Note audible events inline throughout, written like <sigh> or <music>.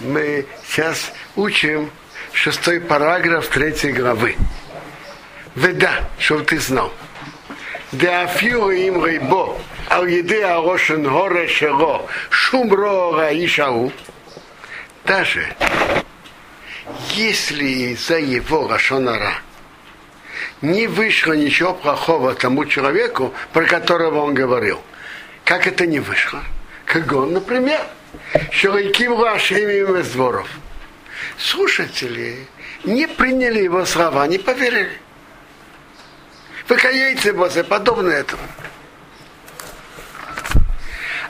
мы сейчас учим шестой параграф третьей главы. Веда, чтобы ты знал. Деафио им рейбо, ал еды арошен горе шего, шум рога и шау. Даже если за его Рашонара не вышло ничего плохого тому человеку, про которого он говорил, как это не вышло? Как он, например, Шелайким Рашими из дворов. Слушатели не приняли его слова, не поверили. Выкаяйте бозе, подобно этому.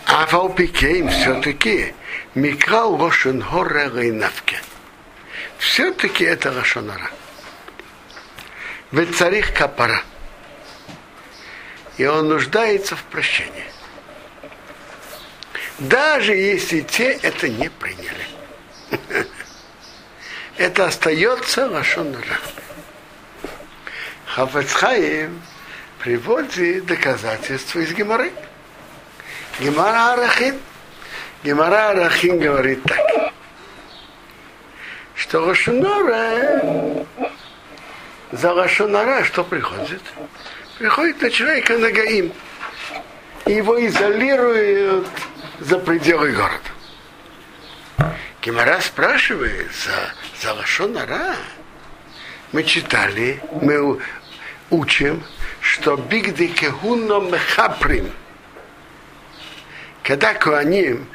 А Валпикейм все-таки Микрал Рошен Хоре Рейнавке. Все-таки это Рошонара. Ведь царих капара. И он нуждается в прощении. Даже если те это не приняли. <laughs> Это остается Лашонара. Хафецхаим приводит доказательства из Геморы. Гемора Арахин. Гемора Арахин говорит так, что Лашонара за Лашонара что приходит? Приходит на человека Нагаим. Его изолируют за пределы города. Гемора спрашивает за, за Лашонара. Мы читали, мы учим, что бигды кехуно мехаприм. Когда Куаним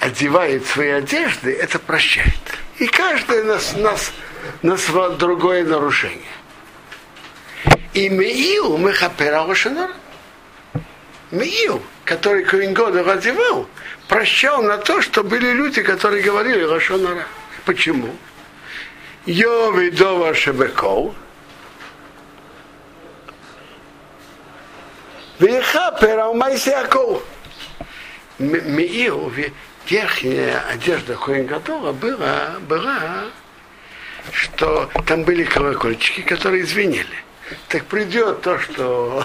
одевает свои одежды, это прощает. И каждый нас, нас, нас другое нарушение. И Меил Мехапера Лошанар. Меил, который Коингода одевал, прощал на то, что были люди, которые говорили Лошанара. Почему? Йовидова Шебекол. Вехапер Алмайсиакол. Меир, верхняя одежда Коингадора была, была, что там были колокольчики, которые звенели. Так придет то, что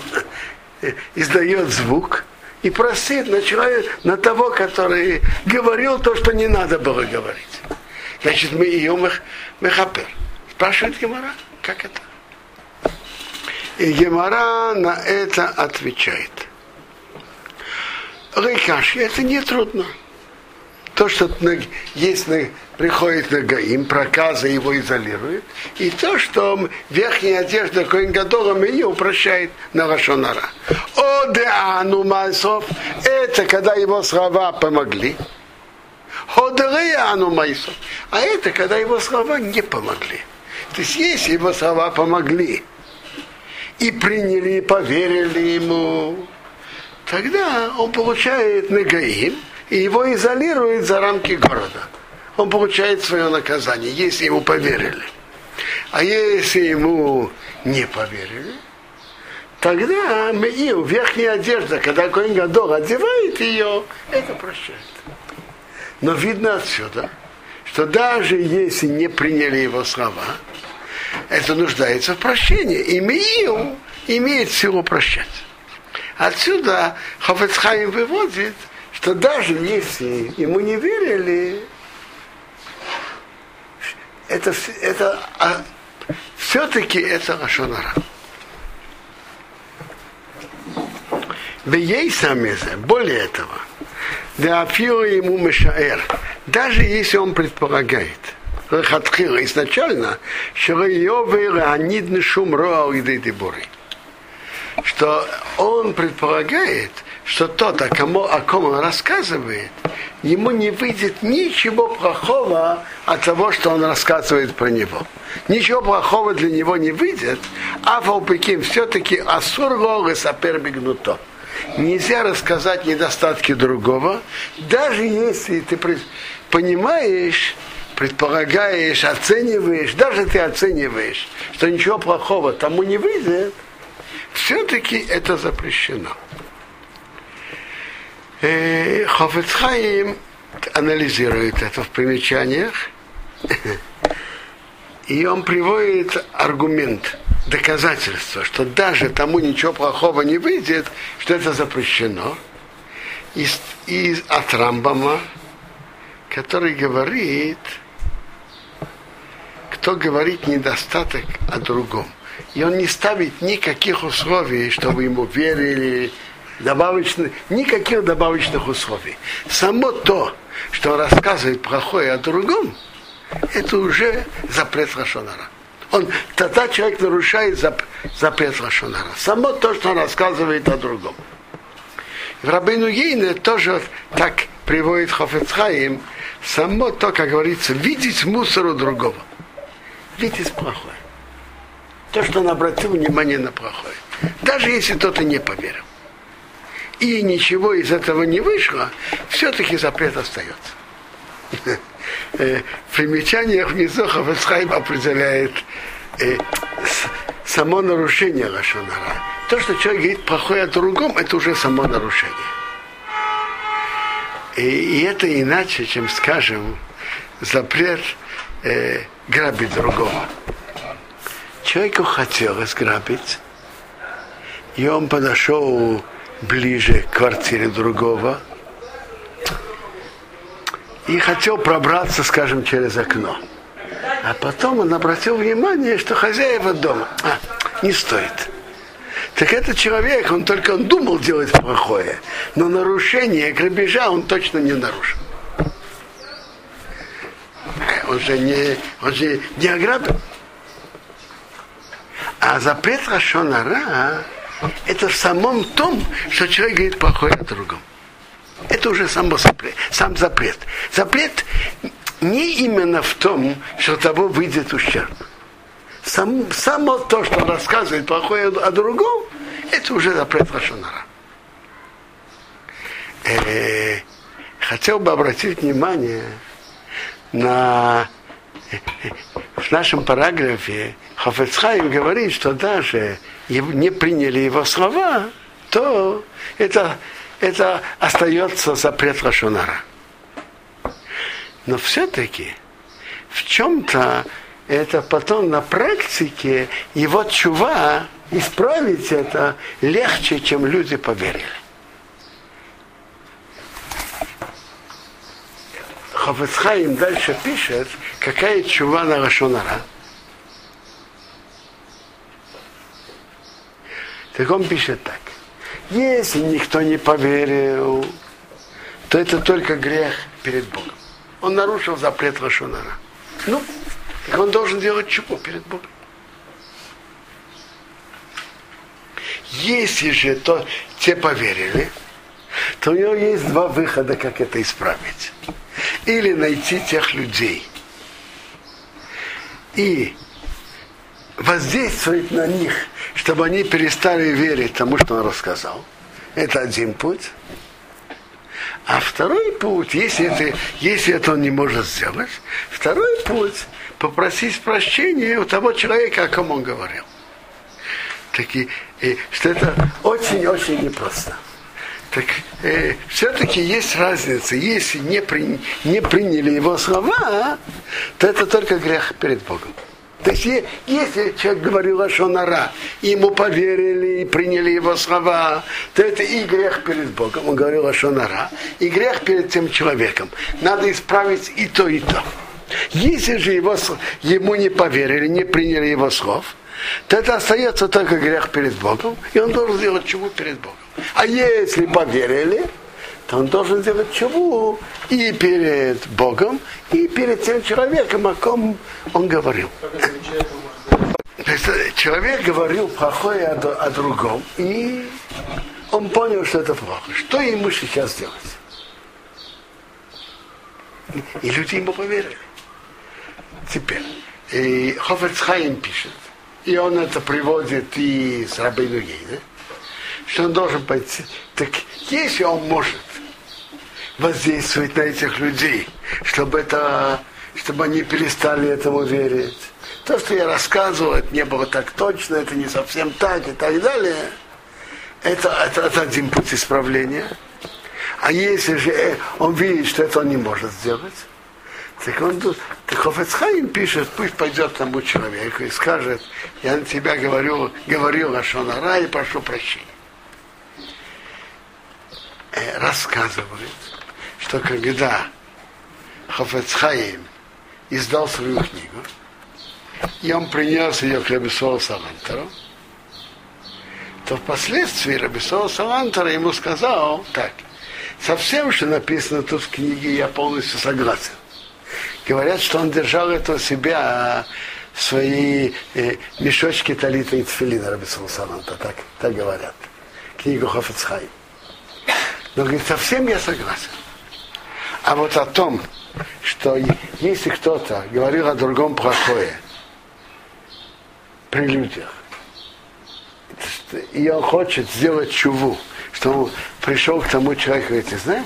<laughs> издает звук, и просит на, человека, на того, который говорил то, что не надо было говорить. Значит, мы ее мехапер. Спрашивает Гемора, как это? И Гемора на это отвечает. Рейкаши, это не трудно. То, что есть приходит на Гаим, проказа его изолирует, и то, что верхняя одежда Коин Гадола ее упрощает на Рашонара. О, Деану Майсов, это когда его слова помогли. Ходереяну Майсов, а это когда его слова не помогли. То есть, если его слова помогли, и приняли, и поверили ему, тогда он получает Негаим, и его изолирует за рамки города. Он получает свое наказание, если ему поверили. А если ему не поверили, тогда Меил, верхняя одежда, когда Коин Гадор одевает ее, это прощает. Но видно отсюда, что даже если не приняли его слова, это нуждается в прощении. И Меил имеет силу прощать. Отсюда Хафецхайм выводит, что даже если ему не верили, это, это а, все-таки это Рашонара. Бей самезе, более этого, да афио ему мешаэр, даже если он предполагает, Хатхила изначально, что что он предполагает, что тот, о ком, о ком он рассказывает, ему не выйдет ничего плохого от того, что он рассказывает про него. Ничего плохого для него не выйдет, а Валпеким все-таки асур сапер бигнуто. Нельзя рассказать недостатки другого, даже если ты понимаешь, предполагаешь, оцениваешь, даже ты оцениваешь, что ничего плохого тому не выйдет, все-таки это запрещено. Э, Хофецхайм анализирует это в примечаниях, <laughs> и он приводит аргумент, доказательство, что даже тому ничего плохого не выйдет, что это запрещено. Из, из, от Рамбама который говорит, кто говорит недостаток о другом. И он не ставит никаких условий, чтобы ему верили, добавочных, никаких добавочных условий. Само то, что он рассказывает плохое о другом, это уже запрет Рашонара. Он, тогда человек нарушает зап, запрет Рашонара. Само то, что он рассказывает о другом. В Рабину Ейне тоже так приводит Хофецхаим, само то, как говорится, видеть мусор у другого. Видеть плохое. То, что он обратил внимание на плохое. Даже если кто-то не поверил. И ничего из этого не вышло, все-таки запрет остается. <laughs> Э, в примечаниях внизу определяет э, само нарушение Лашонара. То, что человек говорит плохое о другом, это уже само нарушение. И, и это иначе, чем, скажем, запрет э, грабить другого. Человеку хотелось грабить, и он подошел ближе к квартире другого, и хотел пробраться, скажем, через окно. А потом он обратил внимание, что хозяева дома. А, не стоит. Так этот человек, он только он думал делать плохое, но нарушение грабежа он точно не нарушил. Он же не, он же не ограбил. А запрет Рашонара это в самом том, что человек говорит плохое о другом. Это уже сам запрет, сам запрет. Запрет не именно в том, что того выйдет ущерб. Сам, само то, что он рассказывает плохое о другом, это уже запрет Рашонара. Э, хотел бы обратить внимание на в нашем параграфе Хафецхайм говорит, что даже не приняли его слова, то это это остается запрет Рашонара. Но все-таки в чем-то это потом на практике его чува исправить это легче, чем люди поверили. Хафецхайм дальше пишет, какая чува на Рашонара. Так он пишет так. Если никто не поверил, то это только грех перед Богом. Он нарушил запрет Рашунара. Ну, так он должен делать чего перед Богом? Если же то, те поверили, то у него есть два выхода, как это исправить. Или найти тех людей и воздействовать на них чтобы они перестали верить тому, что он рассказал. Это один путь. А второй путь, если это, если это он не может сделать, второй путь попросить прощения у того человека, о ком он говорил. Таки, и, что это очень-очень непросто. Так э, все-таки есть разница. Если не, при, не приняли его слова, то это только грех перед Богом. То есть, если человек говорил о Шонара, ему поверили и приняли его слова, то это и грех перед Богом, он говорил о Шонара, и грех перед тем человеком. Надо исправить и то, и то. Если же его, ему не поверили, не приняли его слов, то это остается только грех перед Богом, и он должен сделать чего перед Богом. А если поверили, то он должен делать чего и перед Богом, и перед тем человеком, о ком он говорил. То есть человек говорил плохое о, о другом, и он понял, что это плохо. Что ему сейчас делать? И люди ему поверили. Теперь, и Хофецхайм пишет, и он это приводит и с Рабейну Гейна, что он должен пойти. Так если он может воздействовать на этих людей, чтобы это, чтобы они перестали этому верить. То, что я рассказывал, это не было так точно, это не совсем так и так далее. Это, это, это один путь исправления. А если же э, он видит, что это он не может сделать, так он так Хофецхайм пишет, пусть пойдет тому человеку и скажет, я на тебя говорю, говорил о Шонара и прошу прощения. Э, рассказывает, что когда Хафецхаим издал свою книгу, и он принес ее к Рабисолу Салантеру, то впоследствии Рабисол Салантера ему сказал так, со всем, что написано тут в книге, я полностью согласен. Говорят, что он держал это у себя свои э, мешочки талита и тфилина Рабисол Саланта, так, так говорят. Книгу Хафецхай. Но говорит, совсем я согласен. А вот о том, что если кто-то говорил о другом плохое при людях, и он хочет сделать чуву, что он пришел к тому человеку и ты знаешь,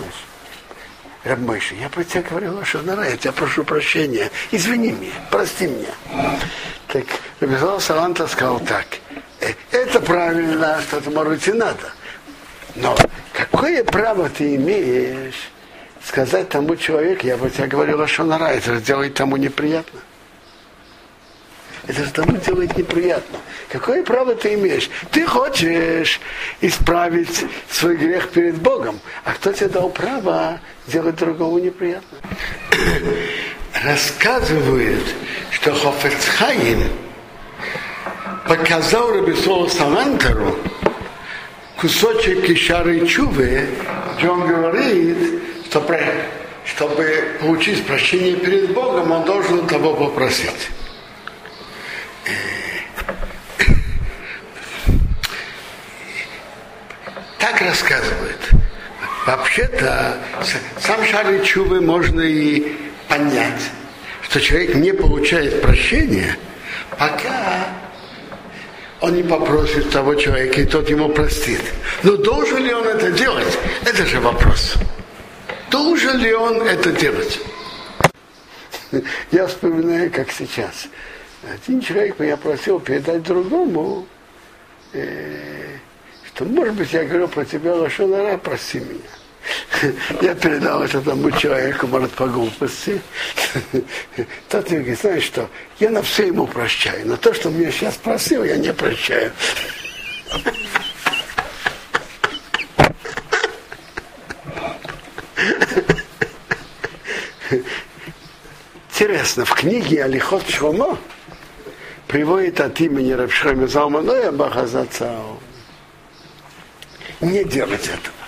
Рабмойши, я про тебя говорил, что нара, я тебя прошу прощения, извини меня, прости меня. Так Рабизал Саланта сказал так, «Э, это правильно, что это может быть и надо. Но какое право ты имеешь сказать тому человеку, я бы тебе говорил, что нара, это сделает тому неприятно. Это же тому делает неприятно. Какое право ты имеешь? Ты хочешь исправить свой грех перед Богом, а кто тебе дал право сделать другому неприятно? <coughs> Рассказывают, что Хофецхайм показал Рабисолу Салантеру кусочек кишары чувы, где он говорит, что чтобы получить прощение перед Богом, он должен того попросить. Так рассказывают. Вообще-то сам шары чувы можно и понять, что человек не получает прощения, пока он не попросит того человека, и тот ему простит. Но должен ли он это делать? Это же вопрос. Должен ли он это делать? Я вспоминаю, как сейчас. Один человек меня просил передать другому, э, что, может быть, я говорю про тебя, Лошонара, прости меня. <laughs> Я передал это тому человеку, может, по глупости. <laughs> Тот мне говорит, знаешь что, я на все ему прощаю, но то, что мне сейчас просил, я не прощаю. <laughs> Интересно, в книге Алихот Шомо приводит от имени Рабшхами Залманоя Бахазацау. Не делать этого.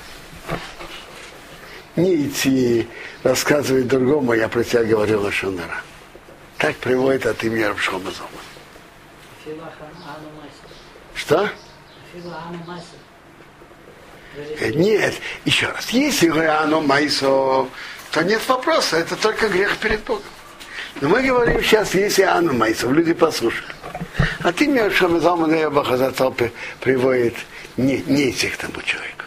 Не идти рассказывать другому, я про тебя говорил Шунара. Так приводит от имени Залмана. Что? Э, нет, еще раз, если Риану Майсо, то нет вопроса, это только грех перед Богом. Но мы говорим сейчас, если Анна Майсов, люди послушали. А ты мне Шамазамана Бахазатал приводит не, не этих тому человеку.